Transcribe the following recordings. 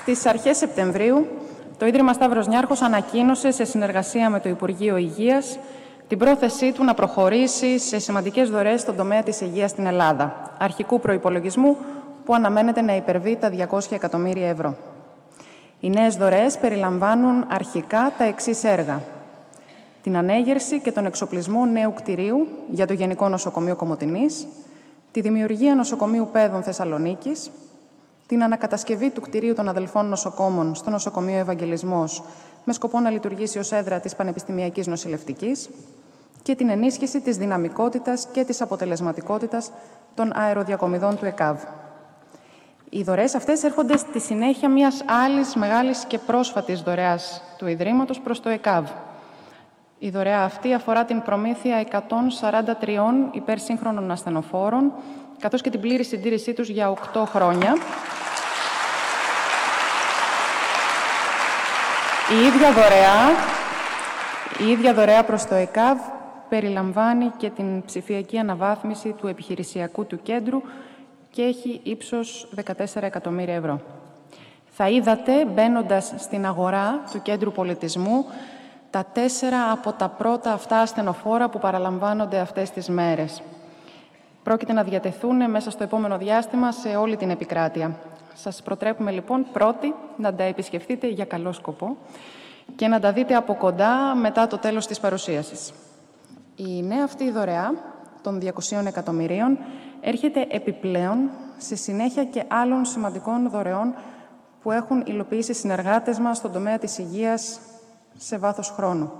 Στις αρχές Σεπτεμβρίου, το Ίδρυμα Σταύρος Νιάρχος ανακοίνωσε σε συνεργασία με το Υπουργείο Υγείας την πρόθεσή του να προχωρήσει σε σημαντικές δωρές στον τομέα της υγείας στην Ελλάδα, αρχικού προϋπολογισμού που αναμένεται να υπερβεί τα 200 εκατομμύρια ευρώ. Οι νέες δωρές περιλαμβάνουν αρχικά τα εξής έργα. Την ανέγερση και τον εξοπλισμό νέου κτηρίου για το Γενικό Νοσοκομείο Κομωτινής, τη δημιουργία νοσοκομείου Πέδων Θεσσαλονίκης, την ανακατασκευή του κτηρίου των αδελφών νοσοκόμων στο νοσοκομείο Ευαγγελισμός με σκοπό να λειτουργήσει ως έδρα της Πανεπιστημιακής Νοσηλευτικής και την ενίσχυση της δυναμικότητας και της αποτελεσματικότητας των αεροδιακομιδών του ΕΚΑΒ. Οι δωρεές αυτές έρχονται στη συνέχεια μιας άλλης μεγάλης και πρόσφατης δωρεάς του Ιδρύματος προς το ΕΚΑΒ. Η δωρεά αυτή αφορά την προμήθεια 143 υπερσύγχρονων ασθενοφόρων, καθώς και την πλήρη συντήρησή τους για 8 χρόνια. Η ίδια δωρεά, η ίδια δωρεά προς το ΕΚΑΒ περιλαμβάνει και την ψηφιακή αναβάθμιση του επιχειρησιακού του κέντρου και έχει ύψος 14 εκατομμύρια ευρώ. Θα είδατε, μπαίνοντας στην αγορά του Κέντρου Πολιτισμού, τα τέσσερα από τα πρώτα αυτά ασθενοφόρα που παραλαμβάνονται αυτές τις μέρες. Πρόκειται να διατεθούν μέσα στο επόμενο διάστημα σε όλη την επικράτεια. Σας προτρέπουμε λοιπόν πρώτοι να τα επισκεφτείτε για καλό σκοπό και να τα δείτε από κοντά μετά το τέλος της παρουσίασης. Η νέα αυτή δωρεά των 200 εκατομμυρίων έρχεται επιπλέον σε συνέχεια και άλλων σημαντικών δωρεών που έχουν υλοποιήσει συνεργάτες μας στον τομέα της υγείας σε βάθος χρόνου.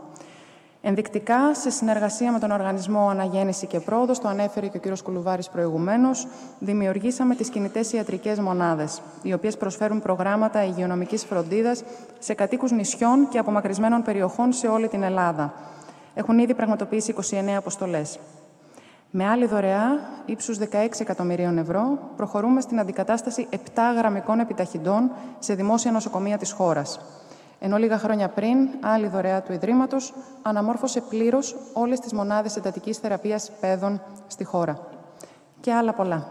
Ενδεικτικά, σε συνεργασία με τον Οργανισμό Αναγέννηση και Πρόοδος, το ανέφερε και ο κ. Κουλουβάρης προηγουμένως, δημιουργήσαμε τις κινητές ιατρικές μονάδες, οι οποίες προσφέρουν προγράμματα υγειονομικής φροντίδας σε κατοίκους νησιών και απομακρυσμένων περιοχών σε όλη την Ελλάδα. Έχουν ήδη πραγματοποιήσει 29 αποστολές. Με άλλη δωρεά, ύψους 16 εκατομμυρίων ευρώ, προχωρούμε στην αντικατάσταση 7 γραμμικών επιταχυντών σε δημόσια νοσοκομεία της χώρας. Ενώ λίγα χρόνια πριν, άλλη δωρεά του Ιδρύματος αναμόρφωσε πλήρως όλες τις μονάδες εντατικής θεραπείας παιδών στη χώρα. Και άλλα πολλά.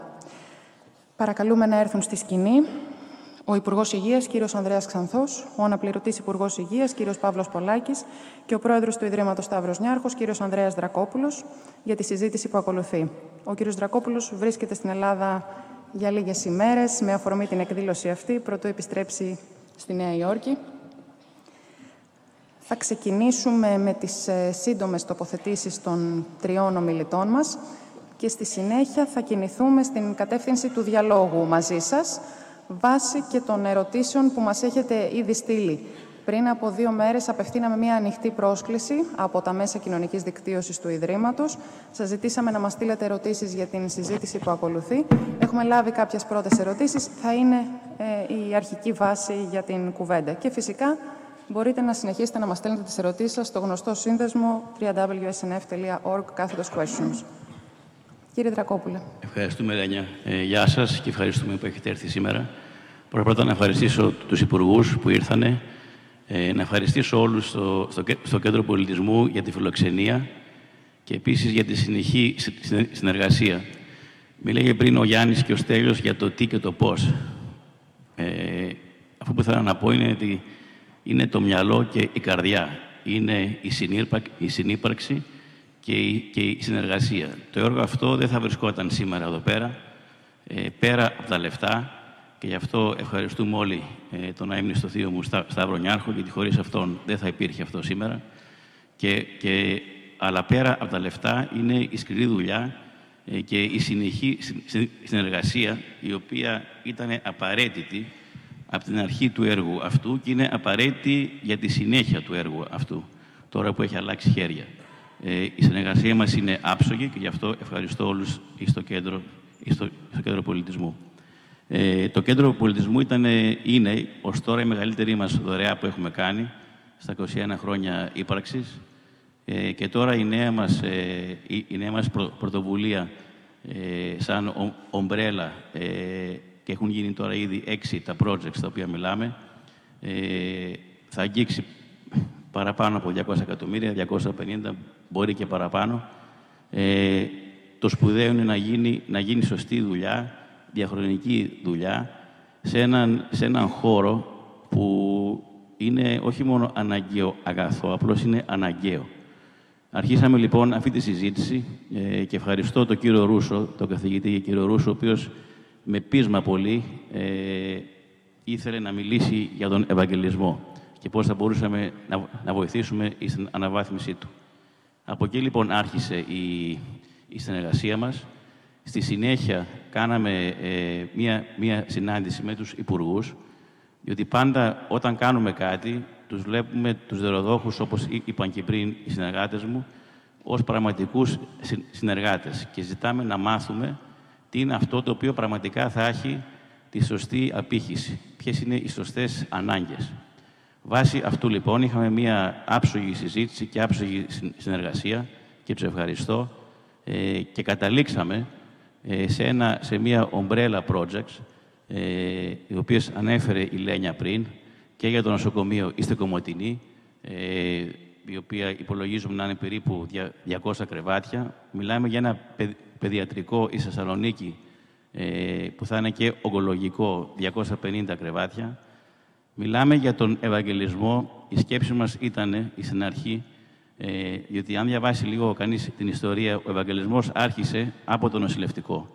Παρακαλούμε να έρθουν στη σκηνή ο Υπουργός Υγείας, κ. Ανδρέας Ξανθός, ο αναπληρωτής Υπουργός Υγείας, κ. Παύλος Πολάκης και ο πρόεδρος του Ιδρύματος Σταύρος Νιάρχος, κ. Ανδρέας Δρακόπουλος, για τη συζήτηση που ακολουθεί. Ο κ. Δρακόπουλος βρίσκεται στην Ελλάδα για λίγες ημέρες με αφορμή την εκδήλωση αυτή, πρωτού επιστρέψει στη Νέα Υόρκη. Θα ξεκινήσουμε με τις ε, σύντομες τοποθετήσεις των τριών ομιλητών μας και στη συνέχεια θα κινηθούμε στην κατεύθυνση του διαλόγου μαζί σας, βάσει και των ερωτήσεων που μας έχετε ήδη στείλει. Πριν από δύο μέρες απευθύναμε μια ανοιχτή πρόσκληση από τα μέσα κοινωνικής δικτύωσης του Ιδρύματος. Σας ζητήσαμε να μας στείλετε ερωτήσεις για την συζήτηση που ακολουθεί. Έχουμε λάβει κάποιες πρώτες ερωτήσεις. Θα είναι ε, η αρχική βάση για την κουβέντα. Και φυσικά μπορείτε να συνεχίσετε να μας στέλνετε τις ερωτήσεις σας στο γνωστό σύνδεσμο www.snf.org κάθετος questions. Κύριε Δρακόπουλε. Ευχαριστούμε, Ρένια. Ε, γεια σας και ευχαριστούμε που έχετε έρθει σήμερα. Πρώτα πρώτα να ευχαριστήσω τους υπουργούς που ήρθανε. Ε, να ευχαριστήσω όλους στο, στο, στο, Κέντρο Πολιτισμού για τη φιλοξενία και επίσης για τη συνεχή συνεργασία. Μίλαγε πριν ο Γιάννης και ο Στέλιος για το τι και το πώς. Ε, αυτό που θέλω να πω είναι ότι είναι το μυαλό και η καρδιά. Είναι η συνύπαρξη και η, και η συνεργασία. Το έργο αυτό δεν θα βρισκόταν σήμερα εδώ πέρα, ε, πέρα από τα λεφτά και γι' αυτό ευχαριστούμε όλοι ε, τον αείμνη στο θείο μου Σταύρο Νιάρχο, γιατί χωρίς αυτόν δεν θα υπήρχε αυτό σήμερα. Και, και, αλλά πέρα από τα λεφτά είναι η σκληρή δουλειά ε, και η συνεχή συνεργασία, η οποία ήταν απαραίτητη από την αρχή του έργου αυτού και είναι απαραίτητη για τη συνέχεια του έργου αυτού, τώρα που έχει αλλάξει χέρια. Ε, η συνεργασία μας είναι άψογη και γι' αυτό ευχαριστώ όλους στο κέντρο, στο, στο κέντρο πολιτισμού. Ε, το κέντρο πολιτισμού ήταν, είναι ως τώρα η μεγαλύτερη μας δωρεά που έχουμε κάνει στα 21 χρόνια ύπαρξης ε, και τώρα η νέα μας, ε, η, νέα μας πρωτοβουλία ε, σαν ομπρέλα ε, και έχουν γίνει τώρα ήδη έξι τα projects τα οποία μιλάμε θα αγγίξει παραπάνω από 200 εκατομμύρια, 250 μπορεί και παραπάνω. Ε, το σπουδαίο είναι να γίνει, να γίνει σωστή δουλειά, διαχρονική δουλειά, σε έναν, σε έναν χώρο που είναι όχι μόνο αναγκαίο αγαθό, απλώς είναι αναγκαίο. Αρχίσαμε λοιπόν αυτή τη συζήτηση ε, και ευχαριστώ τον κύριο Ρούσο, τον καθηγητή κύριο Ρούσο, ο οποίος με πείσμα πολύ ε, ήθελε να μιλήσει για τον Ευαγγελισμό και πώς θα μπορούσαμε να, να βοηθήσουμε στην αναβάθμιση του. Από εκεί λοιπόν άρχισε η, η συνεργασία μας. Στη συνέχεια κάναμε ε, μία, μία συνάντηση με τους υπουργούς, διότι πάντα όταν κάνουμε κάτι, τους βλέπουμε τους δεροδόχους, όπως είπαν και πριν οι συνεργάτες μου, ως πραγματικούς συνεργάτες και ζητάμε να μάθουμε τι είναι αυτό το οποίο πραγματικά θα έχει τη σωστή απήχηση, ποιες είναι οι σωστές ανάγκες. Βάσει αυτού λοιπόν είχαμε μία άψογη συζήτηση και άψογη συνεργασία και τους ευχαριστώ ε, και καταλήξαμε ε, σε, ένα, σε μία ομπρέλα projects ε, οι οποίες ανέφερε η Λένια πριν και για το νοσοκομείο Είστε Κομωτινή ε, η οποία υπολογίζουμε να είναι περίπου 200 κρεβάτια. Μιλάμε για ένα παιδιατρικό η Θεσσαλονίκη ε, που θα είναι και ογκολογικό 250 κρεβάτια. Μιλάμε για τον Ευαγγελισμό. Η σκέψη μας ήταν στην αρχή, ε, γιατί αν διαβάσει λίγο κανείς την ιστορία, ο Ευαγγελισμός άρχισε από το νοσηλευτικό,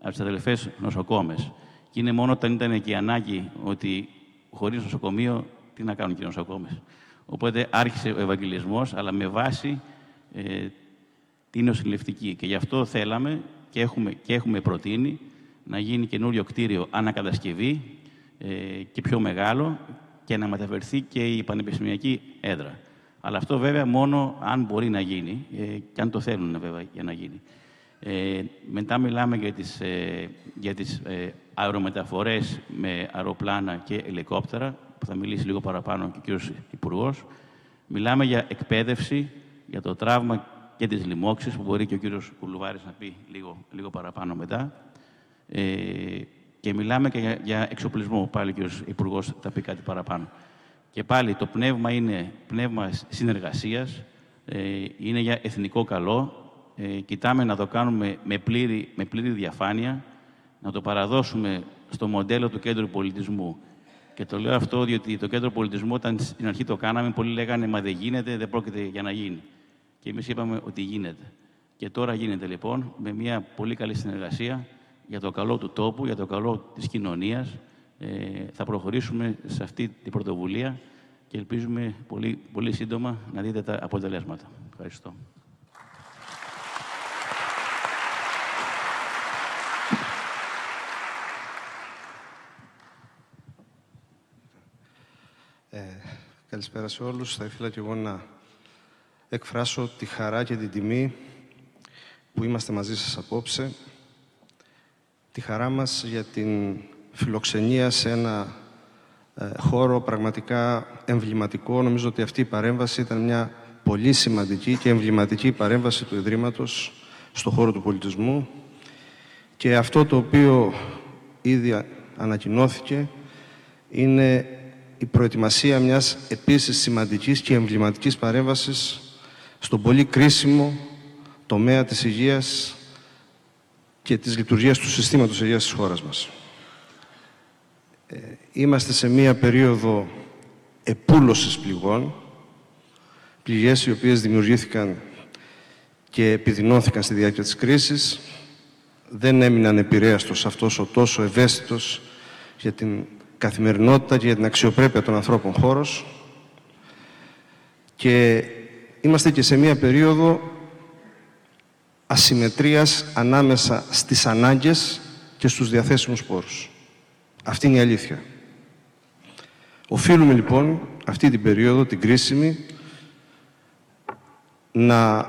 από τις αδελφές νοσοκόμες. Και είναι μόνο όταν ήταν και η ανάγκη ότι χωρίς νοσοκομείο, τι να κάνουν και οι νοσοκόμες. Οπότε άρχισε ο Ευαγγελισμός, αλλά με βάση ε, την νοσηλευτική. Και γι' αυτό θέλαμε και έχουμε, και έχουμε προτείνει να γίνει καινούριο κτίριο ανακατασκευή ε, και πιο μεγάλο και να μεταφερθεί και η πανεπιστημιακή έδρα. Αλλά αυτό βέβαια μόνο αν μπορεί να γίνει ε, και αν το θέλουν βέβαια για να γίνει. Ε, μετά μιλάμε για τις, ε, για τις ε, αερομεταφορές με αεροπλάνα και ελικόπτερα, που θα μιλήσει λίγο παραπάνω και ο κύριος Υπουργός. Μιλάμε για εκπαίδευση, για το τραύμα και τις λοιμώξεις, που μπορεί και ο κύριος Κουλουβάρης να πει λίγο, λίγο παραπάνω μετά. Ε, και μιλάμε και για, για εξοπλισμό. Πάλι ο κύριος Υπουργός θα πει κάτι παραπάνω. Και πάλι το πνεύμα είναι πνεύμα συνεργασίας, ε, είναι για εθνικό καλό. Ε, κοιτάμε να το κάνουμε με πλήρη, με πλήρη διαφάνεια, να το παραδώσουμε στο μοντέλο του κέντρου πολιτισμού. Και το λέω αυτό διότι το κέντρο πολιτισμού, όταν στην αρχή το κάναμε, πολλοί λέγανε Μα δεν γίνεται, δεν πρόκειται για να γίνει. Και εμείς είπαμε ότι γίνεται. Και τώρα γίνεται λοιπόν με μια πολύ καλή συνεργασία για το καλό του τόπου, για το καλό της κοινωνίας. Ε, θα προχωρήσουμε σε αυτή την πρωτοβουλία και ελπίζουμε πολύ, πολύ σύντομα να δείτε τα αποτελέσματα. Ευχαριστώ. Καλησπέρα σε όλους. Θα ήθελα και εγώ να εκφράσω τη χαρά και την τιμή που είμαστε μαζί σας απόψε. Τη χαρά μας για την φιλοξενία σε ένα ε, χώρο πραγματικά εμβληματικό. Νομίζω ότι αυτή η παρέμβαση ήταν μια πολύ σημαντική και εμβληματική παρέμβαση του Ιδρύματος στον χώρο του πολιτισμού. Και αυτό το οποίο ήδη ανακοινώθηκε είναι η προετοιμασία μιας επίσης σημαντικής και εμβληματικής παρέμβασης στον πολύ κρίσιμο τομέα της υγείας και της λειτουργίας του συστήματος υγείας της χώρας μας. Ε, είμαστε σε μία περίοδο επούλωσης πληγών, πληγές οι οποίες δημιουργήθηκαν και επιδεινώθηκαν στη διάρκεια της κρίσης, δεν έμειναν επηρέαστος αυτός ο τόσο ευαίσθητος για την καθημερινότητα και για την αξιοπρέπεια των ανθρώπων χώρος και είμαστε και σε μία περίοδο ασυμμετρίας ανάμεσα στις ανάγκες και στους διαθέσιμους πόρους. Αυτή είναι η αλήθεια. Οφείλουμε λοιπόν αυτή την περίοδο, την κρίσιμη, να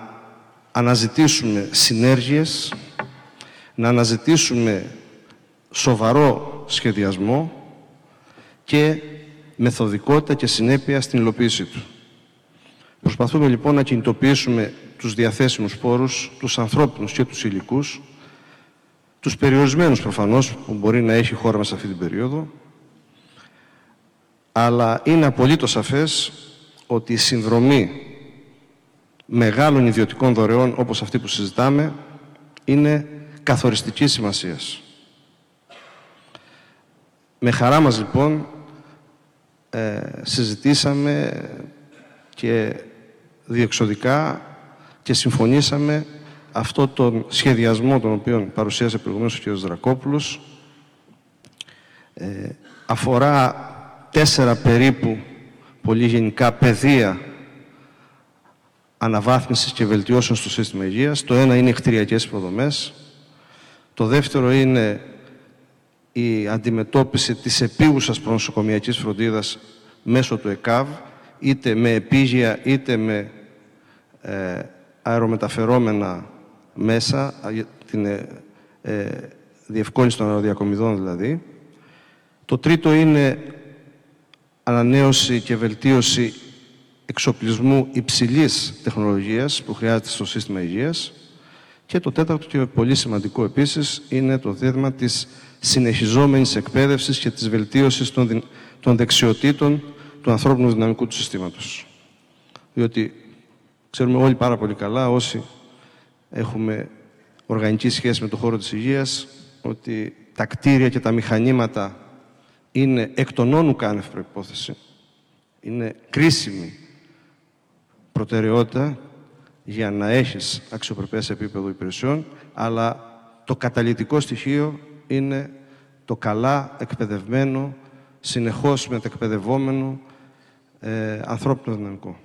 αναζητήσουμε συνέργειες, να αναζητήσουμε σοβαρό σχεδιασμό και μεθοδικότητα και συνέπεια στην υλοποίησή τους. Προσπαθούμε λοιπόν να κινητοποιήσουμε τους διαθέσιμους πόρους, τους ανθρώπινους και τους υλικούς, τους περιορισμένους προφανώς που μπορεί να έχει η χώρα μας αυτή την περίοδο, αλλά είναι απολύτως σαφές ότι η συνδρομή μεγάλων ιδιωτικών δωρεών όπως αυτή που συζητάμε είναι καθοριστικής σημασίας. Με χαρά μας λοιπόν ε, συζητήσαμε και διεξοδικά και συμφωνήσαμε αυτό τον σχεδιασμό τον οποίο παρουσίασε προηγουμένως ο κ. Δρακόπουλος ε, αφορά τέσσερα περίπου πολύ γενικά πεδία αναβάθμισης και βελτιώσεων στο σύστημα υγείας. Το ένα είναι οι κτηριακές υποδομές. Το δεύτερο είναι η αντιμετώπιση της επίγουσας προνοσοκομιακής φροντίδας μέσω του ΕΚΑΒ, είτε με επίγεια είτε με ε, αερομεταφερόμενα μέσα, την ε, ε, διευκόλυνση των αεροδιακομιδών δηλαδή. Το τρίτο είναι ανανέωση και βελτίωση εξοπλισμού υψηλής τεχνολογίας που χρειάζεται στο σύστημα υγείας. Και το τέταρτο και πολύ σημαντικό επίσης είναι το θέμα της συνεχιζόμενης εκπαίδευσης και της βελτίωσης των, των δεξιοτήτων του ανθρώπινου δυναμικού του συστήματος. Διότι ξέρουμε όλοι πάρα πολύ καλά, όσοι έχουμε οργανική σχέση με το χώρο της υγείας, ότι τα κτίρια και τα μηχανήματα είναι εκ των όνου κάνευ προϋπόθεση. Είναι κρίσιμη προτεραιότητα για να έχεις αξιοπρεπές επίπεδο υπηρεσιών, αλλά το καταλητικό στοιχείο είναι το καλά εκπαιδευμένο, συνεχώς μετεκπαιδευόμενο ε, ανθρώπινο δυναμικό.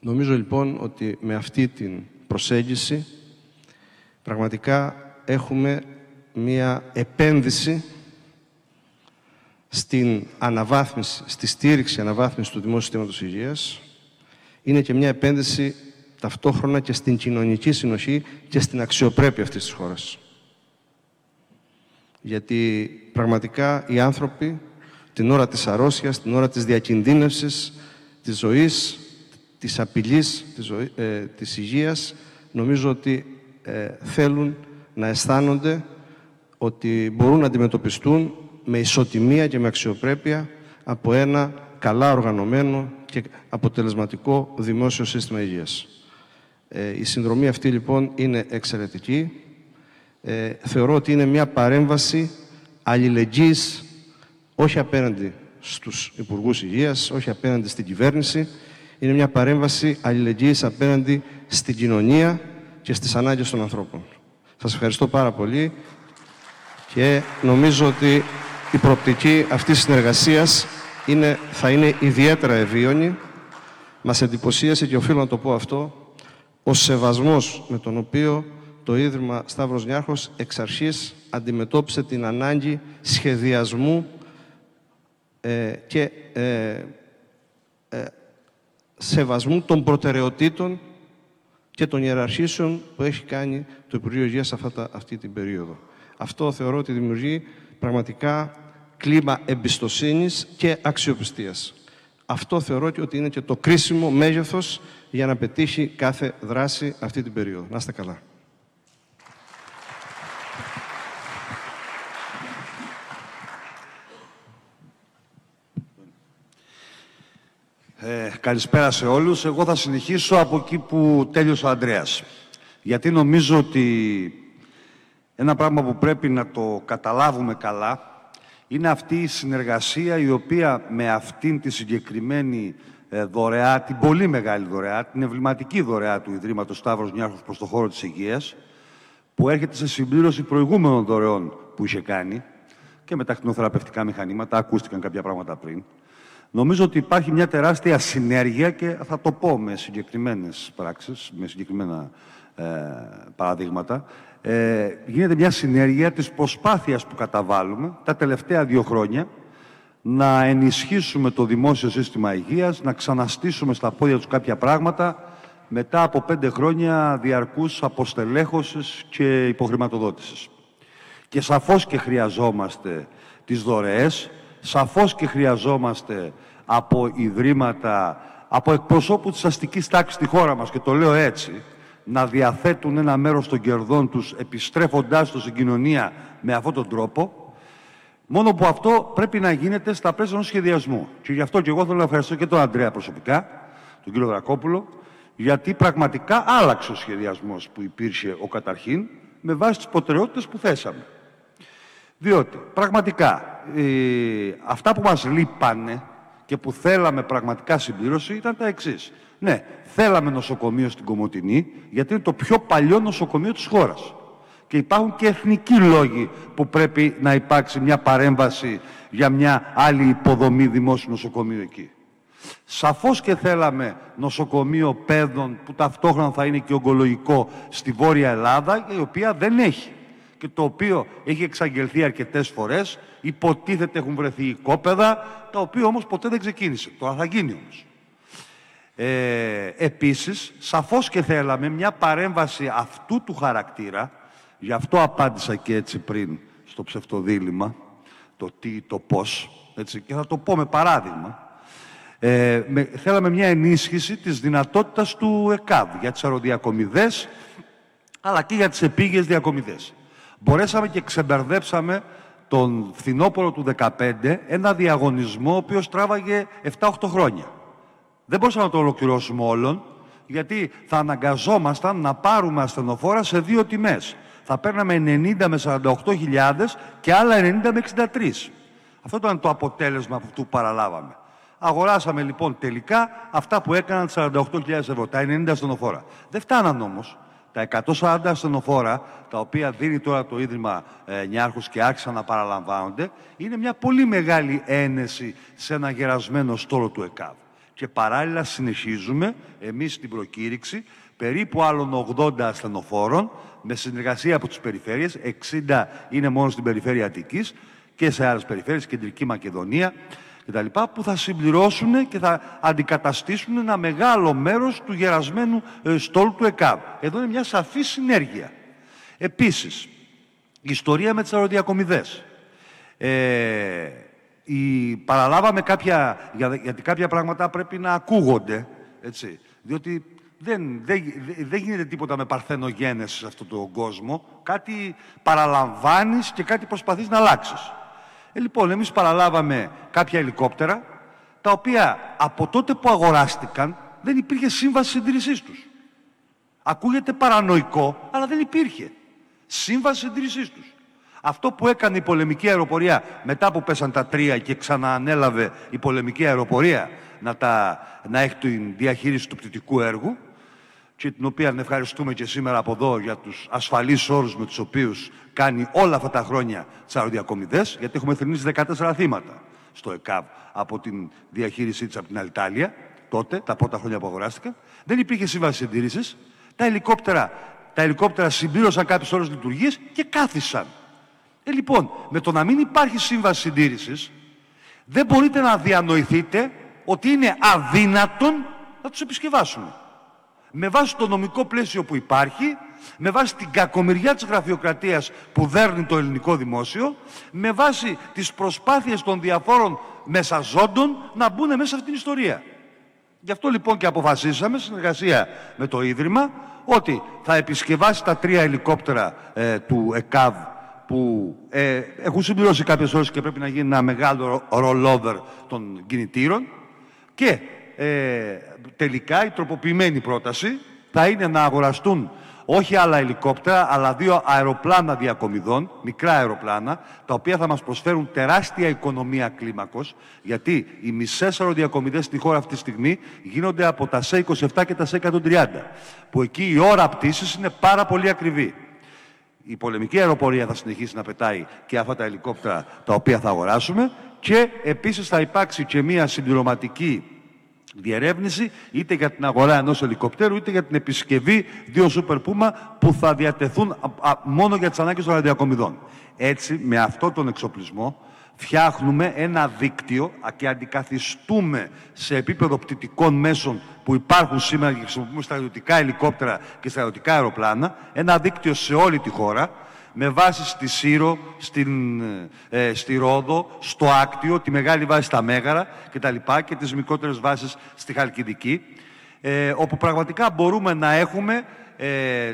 Νομίζω λοιπόν ότι με αυτή την προσέγγιση πραγματικά έχουμε μία επένδυση στην αναβάθμιση, στη στήριξη αναβάθμισης του δημόσιου συστήματος υγείας. Είναι και μια επένδυση ταυτόχρονα και στην κοινωνική συνοχή και στην αξιοπρέπεια αυτής της χώρας. Γιατί πραγματικά οι άνθρωποι την ώρα της αρρώστιας, την ώρα της διακινδύνευσης της ζωής, της απειλής της, ζωή, ε, της υγείας, νομίζω ότι ε, θέλουν να αισθάνονται ότι μπορούν να αντιμετωπιστούν με ισοτιμία και με αξιοπρέπεια από ένα καλά οργανωμένο και αποτελεσματικό δημόσιο σύστημα υγείας. Ε, η συνδρομή αυτή λοιπόν είναι εξαιρετική. Ε, θεωρώ ότι είναι μια παρέμβαση αλληλεγγύης όχι απέναντι στους Υπουργούς Υγείας, όχι απέναντι στην κυβέρνηση. Είναι μια παρέμβαση αλληλεγγύης απέναντι στην κοινωνία και στις ανάγκες των ανθρώπων. Σας ευχαριστώ πάρα πολύ και νομίζω ότι η προοπτική αυτής της συνεργασίας είναι, θα είναι ιδιαίτερα ευίωνη. Μας εντυπωσίασε και οφείλω να το πω αυτό, ο σεβασμός με τον οποίο το Ίδρυμα Σταύρος Νιάρχος εξ αρχής αντιμετώπισε την ανάγκη σχεδιασμού ε, και ε, ε, σεβασμού των προτεραιοτήτων και των ιεραρχήσεων που έχει κάνει το Υπουργείο Υγείας αυτά, αυτή την περίοδο. Αυτό θεωρώ ότι δημιουργεί πραγματικά κλίμα εμπιστοσύνης και αξιοπιστίας. Αυτό θεωρώ ότι είναι και το κρίσιμο μέγεθος για να πετύχει κάθε δράση αυτή την περίοδο. Να είστε καλά. Ε, καλησπέρα σε όλους. Εγώ θα συνεχίσω από εκεί που τέλειωσε ο Ανδρέας. Γιατί νομίζω ότι ένα πράγμα που πρέπει να το καταλάβουμε καλά είναι αυτή η συνεργασία η οποία με αυτήν τη συγκεκριμένη ε, δωρεά, την πολύ μεγάλη δωρεά, την εμβληματική δωρεά του Ιδρύματος Σταύρος Νιάρχος προς το χώρο της υγείας, που έρχεται σε συμπλήρωση προηγούμενων δωρεών που είχε κάνει και με τα κτηνοθεραπευτικά μηχανήματα, ακούστηκαν κάποια πράγματα πριν. Νομίζω ότι υπάρχει μια τεράστια συνέργεια και θα το πω με συγκεκριμένες πράξεις, με συγκεκριμένα ε, παραδείγματα, ε, γίνεται μια συνέργεια της προσπάθειας που καταβάλουμε τα τελευταία δύο χρόνια να ενισχύσουμε το δημόσιο σύστημα υγείας, να ξαναστήσουμε στα πόδια τους κάποια πράγματα μετά από πέντε χρόνια διαρκούς αποστελέχωσης και υποχρηματοδότησης. Και σαφώς και χρειαζόμαστε τις δωρεές, σαφώς και χρειαζόμαστε από ιδρύματα, από εκπροσώπους της αστικής τάξης στη χώρα μας, και το λέω έτσι, να διαθέτουν ένα μέρος των κερδών τους επιστρέφοντάς το στην κοινωνία με αυτόν τον τρόπο, μόνο που αυτό πρέπει να γίνεται στα πλαίσια ενός σχεδιασμού. Και γι' αυτό και εγώ θέλω να ευχαριστώ και τον Αντρέα προσωπικά, τον κύριο Δρακόπουλο, γιατί πραγματικά άλλαξε ο σχεδιασμός που υπήρχε ο καταρχήν με βάση τις προτεραιότητες που θέσαμε. Διότι πραγματικά ε, αυτά που μας λείπανε και που θέλαμε πραγματικά συμπλήρωση ήταν τα εξής. Ναι, θέλαμε νοσοκομείο στην Κομωτινή, γιατί είναι το πιο παλιό νοσοκομείο της χώρας. Και υπάρχουν και εθνικοί λόγοι που πρέπει να υπάρξει μια παρέμβαση για μια άλλη υποδομή δημόσιου νοσοκομείου εκεί. Σαφώς και θέλαμε νοσοκομείο παιδών που ταυτόχρονα θα είναι και ογκολογικό στη Βόρεια Ελλάδα, η οποία δεν έχει και το οποίο έχει εξαγγελθεί αρκετές φορές, υποτίθεται έχουν βρεθεί οικόπεδα, τα οποία όμως ποτέ δεν ξεκίνησε. Τώρα θα γίνει όμως. Ε, επίσης, σαφώς και θέλαμε μια παρέμβαση αυτού του χαρακτήρα, γι' αυτό απάντησα και έτσι πριν στο ψευτοδήλημα, το τι, το πώς, έτσι, και θα το πω με παράδειγμα. Ε, με, θέλαμε μια ενίσχυση της δυνατότητας του ΕΚΑΒ για τις αεροδιακομιδές, αλλά και για τις επίγειες διακομιδές μπορέσαμε και ξεμπερδέψαμε τον φθινόπωρο του 2015 ένα διαγωνισμό ο οποίος τράβαγε 7-8 χρόνια. Δεν μπορούσαμε να το ολοκληρώσουμε όλον, γιατί θα αναγκαζόμασταν να πάρουμε ασθενοφόρα σε δύο τιμές. Θα παίρναμε 90 με 48 χιλιάδες και άλλα 90 με 63. Αυτό ήταν το αποτέλεσμα που του παραλάβαμε. Αγοράσαμε λοιπόν τελικά αυτά που έκαναν 48.000 ευρώ, τα 90 ασθενοφόρα. Δεν φτάναν όμως. Τα 140 ασθενοφόρα, τα οποία δίνει τώρα το Ίδρυμα ε, Νιάρχους και άρχισαν να παραλαμβάνονται, είναι μια πολύ μεγάλη ένεση σε ένα γερασμένο στόλο του ΕΚΑΒ. Και παράλληλα συνεχίζουμε, εμείς στην προκήρυξη, περίπου άλλων 80 ασθενοφόρων, με συνεργασία από τις περιφέρειες, 60 είναι μόνο στην περιφέρεια Αττικής και σε άλλες περιφέρειες, Κεντρική Μακεδονία, κτλ. που θα συμπληρώσουν και θα αντικαταστήσουν ένα μεγάλο μέρος του γερασμένου ε, στόλου του ΕΚΑΒ. Εδώ είναι μια σαφή συνέργεια. Επίσης, η ιστορία με τις αεροδιακομιδές. Ε, η, παραλάβαμε κάποια, γιατί κάποια πράγματα πρέπει να ακούγονται, έτσι, διότι δεν, δεν, δεν γίνεται τίποτα με παρθενογένεσης σε αυτόν τον κόσμο. Κάτι παραλαμβάνεις και κάτι προσπαθείς να αλλάξεις. Ε, λοιπόν, εμείς παραλάβαμε κάποια ελικόπτερα, τα οποία από τότε που αγοράστηκαν δεν υπήρχε σύμβαση συντήρησής τους. Ακούγεται παρανοϊκό, αλλά δεν υπήρχε. Σύμβαση συντήρησής τους. Αυτό που έκανε η πολεμική αεροπορία μετά που πέσαν τα τρία και ξαναανέλαβε η πολεμική αεροπορία να, τα, να έχει την διαχείριση του πτυτικού έργου, και την οποία ευχαριστούμε και σήμερα από εδώ για τους ασφαλείς όρους με τους οποίους κάνει όλα αυτά τα χρόνια τις αεροδιακομιδές, γιατί έχουμε θρυνήσει 14 θύματα στο ΕΚΑΒ από την διαχείρισή της από την Αλιτάλια, τότε, τα πρώτα χρόνια που αγοράστηκαν. Δεν υπήρχε σύμβαση συντήρησης. Τα ελικόπτερα, τα ελικόπτερα συμπλήρωσαν κάποιες ώρες λειτουργίες και κάθισαν. Ε, λοιπόν, με το να μην υπάρχει σύμβαση συντήρησης, δεν μπορείτε να διανοηθείτε ότι είναι αδύνατον να τους επισκευάσουμε με βάση το νομικό πλαίσιο που υπάρχει, με βάση την κακομοιριά της γραφειοκρατίας που δέρνει το ελληνικό δημόσιο, με βάση τις προσπάθειες των διαφόρων μεσαζόντων να μπουν μέσα σε αυτήν την ιστορία. Γι' αυτό λοιπόν και αποφασίσαμε, συνεργασία με το Ίδρυμα, ότι θα επισκευάσει τα τρία ελικόπτερα ε, του ΕΚΑΒ που ε, έχουν συμπληρώσει κάποιες ώρες και πρέπει να γίνει ένα μεγάλο rollover των κινητήρων και ε, τελικά η τροποποιημένη πρόταση θα είναι να αγοραστούν όχι άλλα ελικόπτερα, αλλά δύο αεροπλάνα διακομιδών, μικρά αεροπλάνα, τα οποία θα μας προσφέρουν τεράστια οικονομία κλίμακος, γιατί οι μισές αεροδιακομιδές στη χώρα αυτή τη στιγμή γίνονται από τα C27 και τα C130, που εκεί η ώρα πτήσης είναι πάρα πολύ ακριβή. Η πολεμική αεροπορία θα συνεχίσει να πετάει και αυτά τα ελικόπτερα τα οποία θα αγοράσουμε και επίσης θα υπάρξει και μια συμπληρωματική διερεύνηση είτε για την αγορά ενός ελικοπτέρου είτε για την επισκευή δύο Super Puma που θα διατεθούν μόνο για τις ανάγκες των ραδιακομιδών. Έτσι, με αυτό τον εξοπλισμό φτιάχνουμε ένα δίκτυο και αντικαθιστούμε σε επίπεδο πτυτικών μέσων που υπάρχουν σήμερα και χρησιμοποιούμε στρατιωτικά ελικόπτερα και στρατιωτικά αεροπλάνα, ένα δίκτυο σε όλη τη χώρα, με βάση στη Σύρο, στην, ε, στη Ρόδο, στο Άκτιο, τη μεγάλη βάση στα Μέγαρα κτλ. Και, και τις μικρότερες βάσεις στη Χαλκιδική, ε, όπου πραγματικά μπορούμε να έχουμε ε,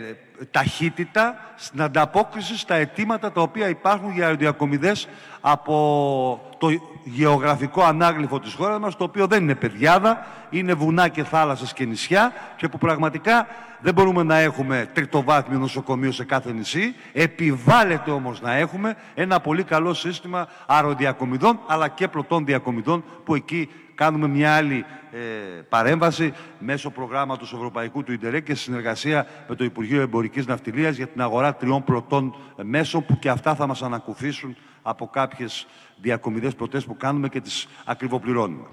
ταχύτητα στην ανταπόκριση στα αιτήματα τα οποία υπάρχουν για αεροδιακομιδές από το γεωγραφικό ανάγλυφο της χώρας μας, το οποίο δεν είναι παιδιάδα, είναι βουνά και θάλασσες και νησιά και που πραγματικά δεν μπορούμε να έχουμε τριτοβάθμιο νοσοκομείο σε κάθε νησί. Επιβάλλεται όμως να έχουμε ένα πολύ καλό σύστημα αεροδιακομιδών αλλά και πλωτών διακομιδών που εκεί κάνουμε μια άλλη ε, παρέμβαση μέσω προγράμματος Ευρωπαϊκού του Ιντερέ και συνεργασία με το Υπουργείο Εμπορικής Ναυτιλίας για την αγορά τριών πλωτών μέσων που και αυτά θα μας ανακουφίσουν από κάποιες διακομιδές πλωτές που κάνουμε και τις ακριβοπληρώνουμε.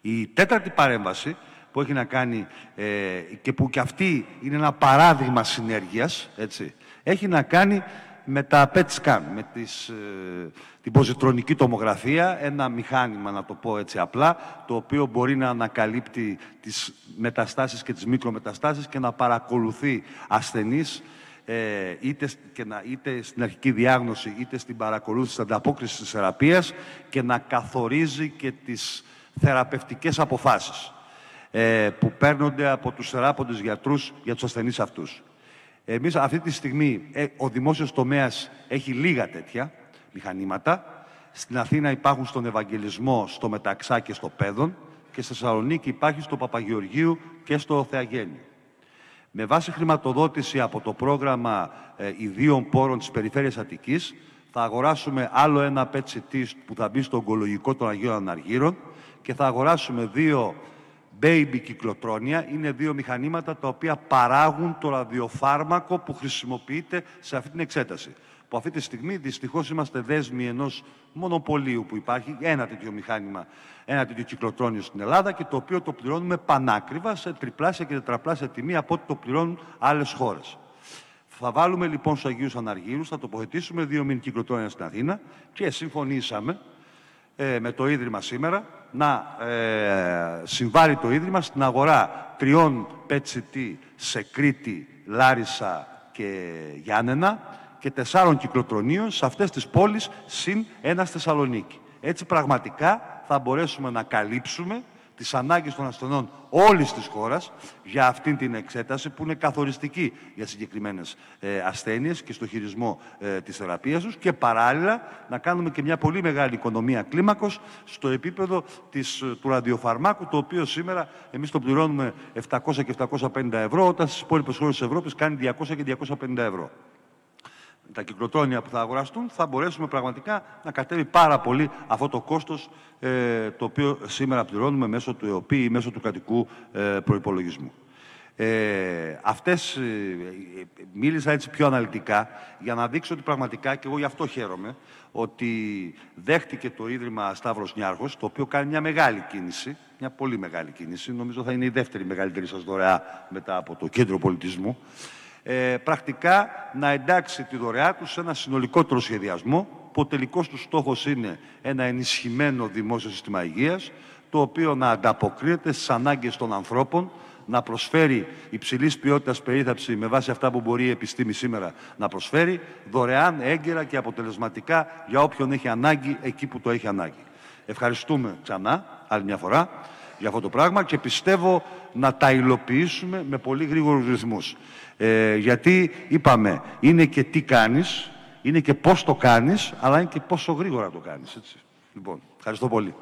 Η τέταρτη παρέμβαση που έχει να κάνει ε, και που και αυτή είναι ένα παράδειγμα συνέργειας, έτσι, έχει να κάνει με τα PET scan, με τις, ε, την ποζιτρονική τομογραφία, ένα μηχάνημα, να το πω έτσι απλά, το οποίο μπορεί να ανακαλύπτει τις μεταστάσεις και τις μικρομεταστάσεις και να παρακολουθεί ασθενείς ε, είτε, και να, είτε στην αρχική διάγνωση, είτε στην παρακολούθηση της ανταπόκρισης της θεραπείας και να καθορίζει και τις θεραπευτικές αποφάσεις ε, που παίρνονται από τους θεράποντες γιατρούς για τους ασθενείς αυτούς. Εμείς αυτή τη στιγμή, ε, ο δημόσιος τομέας έχει λίγα τέτοια μηχανήματα. Στην Αθήνα υπάρχουν στον Ευαγγελισμό, στο Μεταξά και στο Πέδον και στη Θεσσαλονίκη υπάρχει στο Παπαγεωργίου και στο Θεαγέννη. Με βάση χρηματοδότηση από το πρόγραμμα ε, ιδίων πόρων της Περιφέρειας Αττικής θα αγοράσουμε άλλο ένα PET που θα μπει στο ογκολογικό των Αγίων Αναργύρων και θα αγοράσουμε δύο baby κυκλοτρόνια είναι δύο μηχανήματα τα οποία παράγουν το ραδιοφάρμακο που χρησιμοποιείται σε αυτή την εξέταση. Που αυτή τη στιγμή δυστυχώς είμαστε δέσμοι ενός μονοπωλίου που υπάρχει, ένα τέτοιο μηχάνημα, ένα τέτοιο κυκλοτρόνιο στην Ελλάδα και το οποίο το πληρώνουμε πανάκριβα σε τριπλάσια και τετραπλάσια τιμή από ό,τι το πληρώνουν άλλες χώρες. Θα βάλουμε λοιπόν στους Αγίους Αναργύρους, θα τοποθετήσουμε δύο μήνυ κυκλοτρόνια στην Αθήνα και συμφωνήσαμε ε, με το Ίδρυμα σήμερα να ε, συμβάλλει το Ίδρυμα στην αγορά τριών PET-CT σε Κρήτη, Λάρισα και Γιάννενα και τεσσάρων κυκλοτρονίων σε αυτές τις πόλεις συν ένας στη Θεσσαλονίκη. Έτσι πραγματικά θα μπορέσουμε να καλύψουμε τις ανάγκες των ασθενών όλης της χώρας για αυτήν την εξέταση που είναι καθοριστική για συγκεκριμένες ε, ασθένειες και στο χειρισμό ε, της θεραπείας τους και παράλληλα να κάνουμε και μια πολύ μεγάλη οικονομία κλίμακος στο επίπεδο της, ε, του ραδιοφαρμάκου το οποίο σήμερα εμείς το πληρώνουμε 700 και 750 ευρώ όταν στις υπόλοιπες χώρες της Ευρώπης κάνει 200 και 250 ευρώ τα κυκλοτρόνια που θα αγοραστούν, θα μπορέσουμε πραγματικά να κατέβει πάρα πολύ αυτό το κόστος ε, το οποίο σήμερα πληρώνουμε μέσω του ΕΟΠΗ ή μέσω του κρατικού ε, προϋπολογισμού. Ε, αυτές, ε, μίλησα έτσι πιο αναλυτικά για να δείξω ότι πραγματικά, και εγώ γι' αυτό χαίρομαι, ότι δέχτηκε το Ίδρυμα Σταύρος Νιάρχος, το οποίο κάνει μια μεγάλη κίνηση, μια πολύ μεγάλη κίνηση, νομίζω θα είναι η δεύτερη μεγαλύτερη σας δωρεά μετά από το Κέντρο Πολιτισμού, ε, πρακτικά να εντάξει τη δωρεά τους σε ένα συνολικότερο σχεδιασμό που ο τελικός τους στόχος είναι ένα ενισχυμένο δημόσιο σύστημα υγείας το οποίο να ανταποκρίνεται στις ανάγκες των ανθρώπων να προσφέρει υψηλής ποιότητας περίθαψη με βάση αυτά που μπορεί η επιστήμη σήμερα να προσφέρει, δωρεάν, έγκαιρα και αποτελεσματικά για όποιον έχει ανάγκη εκεί που το έχει ανάγκη. Ευχαριστούμε ξανά, άλλη μια φορά, για αυτό το πράγμα και πιστεύω να τα υλοποιήσουμε με πολύ γρήγορους ρυθμούς. Ε, γιατί είπαμε, είναι και τι κάνεις, είναι και πώς το κάνεις, αλλά είναι και πόσο γρήγορα το κάνεις. Έτσι. Λοιπόν, ευχαριστώ πολύ.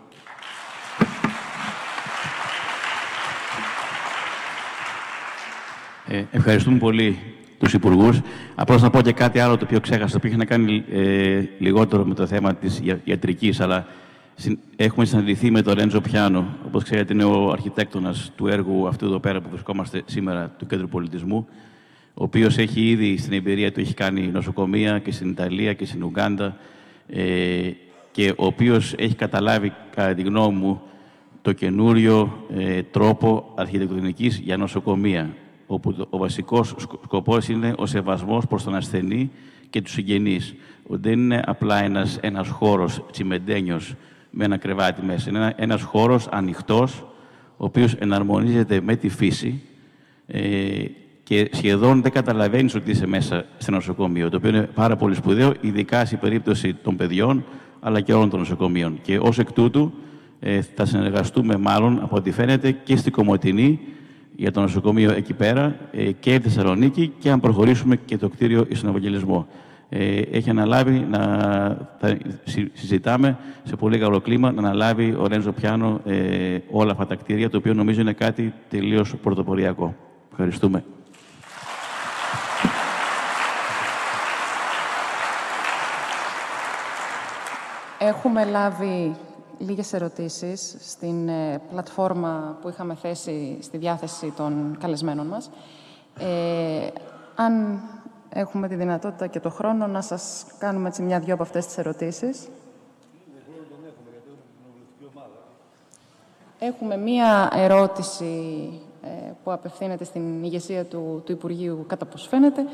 Ε, ευχαριστούμε πολύ τους Υπουργούς. Απλώς να πω και κάτι άλλο το οποίο ξέχασα, το οποίο έχει να κάνει ε, λιγότερο με το θέμα της ιατρικής, αλλά έχουμε συναντηθεί με τον Ρέντζο Πιάνο. Όπως ξέρετε, είναι ο αρχιτέκτονας του έργου αυτού εδώ πέρα που βρισκόμαστε σήμερα του Κέντρου Πολιτισμού ο οποίος έχει ήδη στην εμπειρία του έχει κάνει νοσοκομεία και στην Ιταλία και στην Ουγγάντα ε, και ο οποίος έχει καταλάβει, κατά τη γνώμη μου, το καινούριο ε, τρόπο αρχιτεκτονικής για νοσοκομεία, όπου ο βασικός σκοπός είναι ο σεβασμός προς τον ασθενή και τους συγγενείς. Δεν είναι απλά ένας, ένας χώρος τσιμεντένιος με ένα κρεβάτι μέσα. Είναι ένας χώρος ανοιχτός, ο οποίος εναρμονίζεται με τη φύση ε, και σχεδόν δεν καταλαβαίνει ότι είσαι μέσα στο νοσοκομείο, το οποίο είναι πάρα πολύ σπουδαίο, ειδικά στην περίπτωση των παιδιών, αλλά και όλων των νοσοκομείων. Και ως εκ τούτου ε, θα συνεργαστούμε μάλλον, από ό,τι φαίνεται, και στην Κομωτινή για το νοσοκομείο εκεί πέρα ε, και η Θεσσαλονίκη και αν προχωρήσουμε και το κτίριο στον Ευαγγελισμό. Ε, έχει αναλάβει να θα συζητάμε σε πολύ καλό κλίμα να αναλάβει ο Ρέντζο Πιάνο ε, όλα αυτά τα κτίρια, το οποίο νομίζω είναι κάτι τελείως πρωτοποριακό. Ευχαριστούμε. Έχουμε λάβει λίγες ερωτήσεις στην ε, πλατφόρμα που είχαμε θέσει στη διάθεση των καλεσμένων μας. Ε, αν έχουμε τη δυνατότητα και το χρόνο να σας κάνουμε έτσι μια-δυο από αυτές τις ερωτήσεις. Έχουμε μία ερώτηση ε, που απευθύνεται στην ηγεσία του, του Υπουργείου, κατά πώς φαίνεται,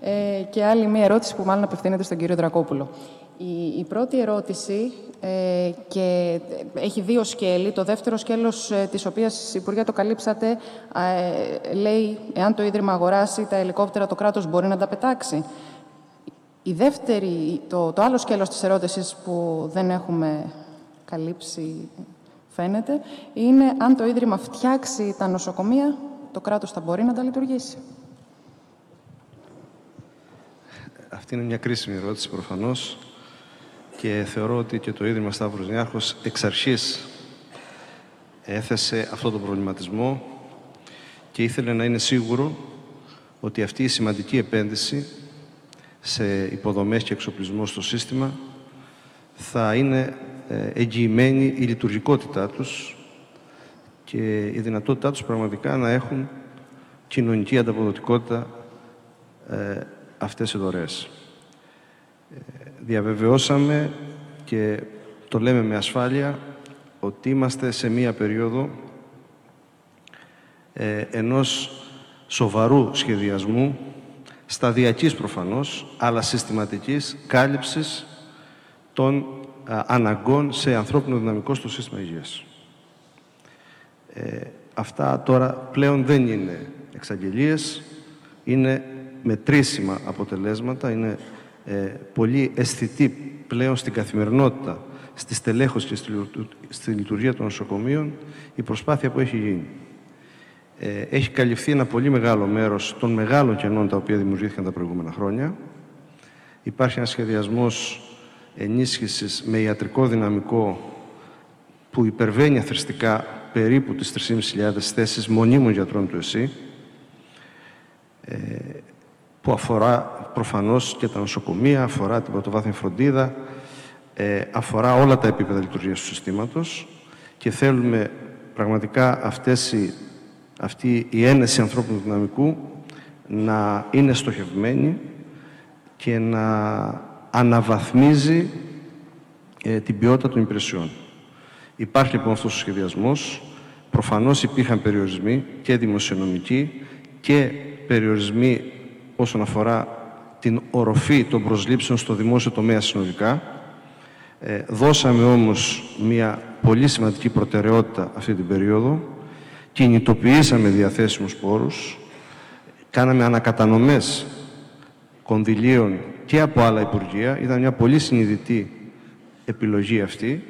ε, και άλλη μία ερώτηση που μάλλον απευθύνεται στον κύριο Δρακόπουλο. Η, πρώτη ερώτηση ε, και έχει δύο σκέλη. Το δεύτερο σκέλος, ε, της οποίας, Υπουργέ, το καλύψατε, ε, λέει εάν το Ίδρυμα αγοράσει τα ελικόπτερα, το κράτος μπορεί να τα πετάξει. Η δεύτερη, το, το άλλο σκέλος της ερώτησης που δεν έχουμε καλύψει, φαίνεται, είναι αν το Ίδρυμα φτιάξει τα νοσοκομεία, το κράτος θα μπορεί να τα λειτουργήσει. Αυτή είναι μια κρίσιμη ερώτηση προφανώς και θεωρώ ότι και το Ίδρυμα Σταύρος Νιάρχος εξ αρχής έθεσε αυτό τον προβληματισμό και ήθελε να είναι σίγουρο ότι αυτή η σημαντική επένδυση σε υποδομές και εξοπλισμό στο σύστημα θα είναι ε, εγγυημένη η λειτουργικότητά τους και η δυνατότητά τους πραγματικά να έχουν κοινωνική ανταποδοτικότητα ε, αυτές οι δωρεές διαβεβαιώσαμε και το λέμε με ασφάλεια ότι είμαστε σε μία περίοδο ε, ενός σοβαρού σχεδιασμού, σταδιακής προφανώς, αλλά συστηματικής κάλυψης των αναγκών σε ανθρώπινο δυναμικό στο σύστημα υγείας. Ε, αυτά τώρα πλέον δεν είναι εξαγγελίες, είναι μετρήσιμα αποτελέσματα, είναι ε, πολύ αισθητή πλέον στην καθημερινότητα, στη στελέχωση και στη λειτουργία των νοσοκομείων η προσπάθεια που έχει γίνει. Ε, έχει καλυφθεί ένα πολύ μεγάλο μέρος των μεγάλων κενών τα οποία δημιουργήθηκαν τα προηγούμενα χρόνια. Υπάρχει ένας σχεδιασμός ενίσχυσης με ιατρικό δυναμικό που υπερβαίνει αθρηστικά περίπου τις 3.500 θέσεις μονίμων γιατρών του ΕΣΥ. Ε, που αφορά προφανώς και τα νοσοκομεία, αφορά την πρωτοβάθμια φροντίδα, ε, αφορά όλα τα επίπεδα λειτουργίας του συστήματος και θέλουμε πραγματικά αυτές οι, αυτή η ένεση ανθρώπινου δυναμικού να είναι στοχευμένη και να αναβαθμίζει ε, την ποιότητα των υπηρεσιών. Υπάρχει λοιπόν αυτός ο σχεδιασμός. Προφανώς υπήρχαν περιορισμοί και δημοσιονομικοί και περιορισμοί όσον αφορά την οροφή των προσλήψεων στο δημόσιο τομέα συνολικά. Ε, δώσαμε όμως μια πολύ σημαντική προτεραιότητα αυτή την περίοδο. Κινητοποιήσαμε διαθέσιμους πόρους. Κάναμε ανακατανομές κονδυλίων και από άλλα Υπουργεία. Ήταν μια πολύ συνειδητή επιλογή αυτή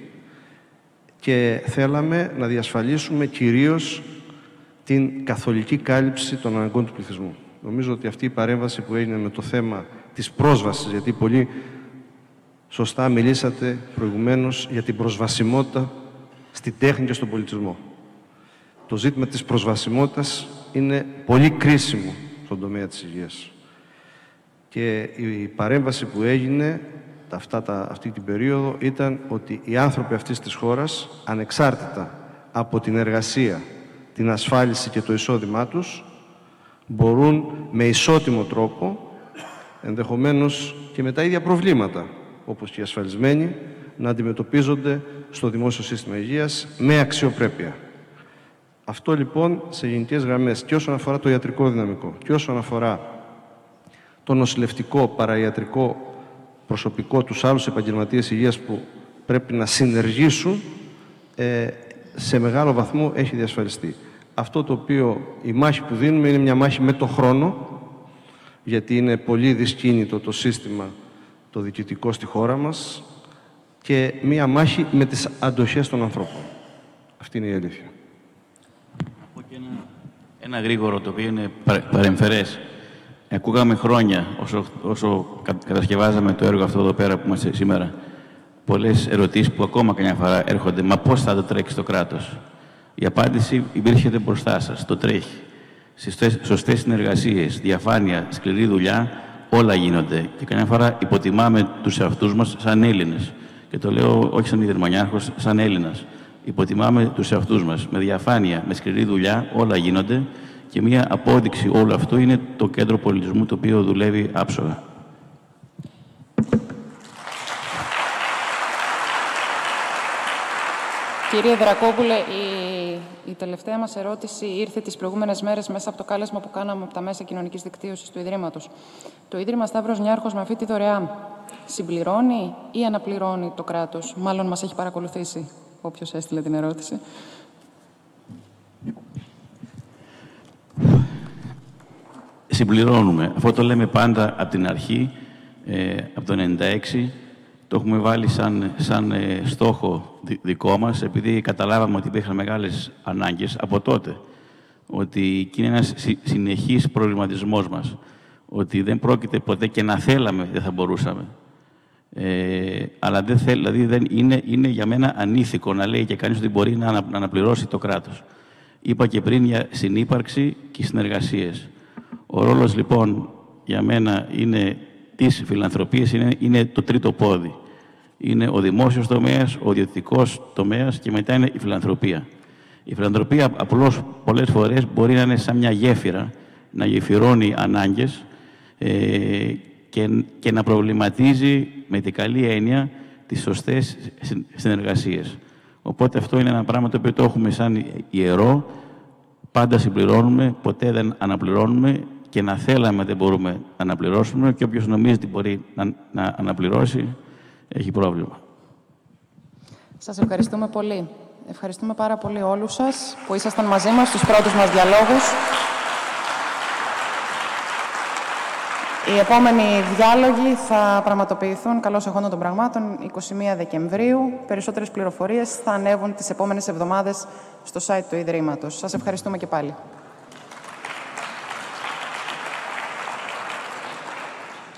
και θέλαμε να διασφαλίσουμε κυρίως την καθολική κάλυψη των αναγκών του πληθυσμού. Νομίζω ότι αυτή η παρέμβαση που έγινε με το θέμα της πρόσβασης, γιατί πολύ σωστά μιλήσατε προηγουμένως για την προσβασιμότητα στη τέχνη και στον πολιτισμό. Το ζήτημα της προσβασιμότητας είναι πολύ κρίσιμο στον τομέα της υγείας. Και η παρέμβαση που έγινε αυτά τα, αυτή την περίοδο ήταν ότι οι άνθρωποι αυτής της χώρας, ανεξάρτητα από την εργασία, την ασφάλιση και το εισόδημά τους, μπορούν με ισότιμο τρόπο, ενδεχομένως και με τα ίδια προβλήματα, όπως και οι ασφαλισμένοι, να αντιμετωπίζονται στο δημόσιο σύστημα υγείας με αξιοπρέπεια. Αυτό λοιπόν σε γενικές γραμμές και όσον αφορά το ιατρικό δυναμικό και όσον αφορά το νοσηλευτικό, παραϊατρικό προσωπικό, τους άλλους επαγγελματίες υγείας που πρέπει να συνεργήσουν, ε, σε μεγάλο βαθμό έχει διασφαλιστεί αυτό το οποίο η μάχη που δίνουμε είναι μια μάχη με το χρόνο, γιατί είναι πολύ δυσκίνητο το σύστημα το διοικητικό στη χώρα μας και μια μάχη με τις αντοχές των ανθρώπων. Αυτή είναι η αλήθεια. Ένα, Ένα γρήγορο το οποίο είναι παρεμφερές. Ακούγαμε χρόνια όσο, όσο κατασκευάζαμε το έργο αυτό εδώ πέρα που είμαστε σήμερα. Πολλές ερωτήσεις που ακόμα καμιά φορά έρχονται. Μα πώς θα το τρέξει το κράτος; Η απάντηση υπήρχε μπροστά σας. Το τρέχει. Στις σωστές συνεργασίες, διαφάνεια, σκληρή δουλειά, όλα γίνονται. Και καμιά φορά υποτιμάμε τους εαυτούς μας σαν Έλληνες. Και το λέω όχι σαν Ιδρυμανιάρχος, σαν Έλληνας. Υποτιμάμε τους εαυτούς μας. Με διαφάνεια, με σκληρή δουλειά, όλα γίνονται. Και μία απόδειξη όλου αυτού είναι το κέντρο πολιτισμού το οποίο δουλεύει άψογα. Κύριε Δρακόπουλε, η, η τελευταία μας ερώτηση ήρθε τις προηγούμενες μέρες μέσα από το κάλεσμα που κάναμε από τα μέσα κοινωνικής δικτύωσης του Ιδρύματος. Το Ίδρυμα Σταύρος Νιάρχος με αυτή τη δωρεά συμπληρώνει ή αναπληρώνει το κράτος; Μάλλον μας έχει παρακολουθήσει όποιος έστειλε την ερώτηση. Συμπληρώνουμε. Αυτό το λέμε πάντα από την αρχή, ε, από το 1996. Το έχουμε βάλει σαν, σαν ε, στόχο δικό μας, επειδή καταλάβαμε ότι υπήρχαν μεγάλες ανάγκες από τότε. Ότι είναι ένας συνεχής προβληματισμός μας. Ότι δεν πρόκειται ποτέ και να θέλαμε, δεν θα μπορούσαμε. Ε, αλλά δεν θέλει, δηλαδή δεν είναι, είναι για μένα ανήθικο να λέει και κανείς ότι μπορεί να, να αναπληρώσει το κράτος. Είπα και πριν για συνύπαρξη και συνεργασίες. Ο ρόλος λοιπόν για μένα είναι της φιλανθρωπίας είναι, είναι το τρίτο πόδι. Είναι ο δημόσιος τομέας, ο ιδιωτικός τομέας και μετά είναι η φιλανθρωπία. Η φιλανθρωπία απλώς πολλές φορές μπορεί να είναι σαν μια γέφυρα, να γεφυρώνει ανάγκες ε, και, και να προβληματίζει με την καλή έννοια τις σωστές συνεργασίες. Οπότε αυτό είναι ένα πράγμα το οποίο το έχουμε σαν ιερό, πάντα συμπληρώνουμε, ποτέ δεν αναπληρώνουμε και να θέλαμε δεν μπορούμε να αναπληρώσουμε και όποιος νομίζει ότι μπορεί να, να αναπληρώσει έχει πρόβλημα. Σας ευχαριστούμε πολύ. Ευχαριστούμε πάρα πολύ όλους σας που ήσασταν μαζί μας στους πρώτους μας διαλόγους. Οι επόμενοι διάλογοι θα πραγματοποιηθούν καλώς εχόντων των πραγμάτων 21 Δεκεμβρίου. Περισσότερες πληροφορίες θα ανέβουν τις επόμενες εβδομάδες στο site του Ιδρύματος. Σας ευχαριστούμε και πάλι.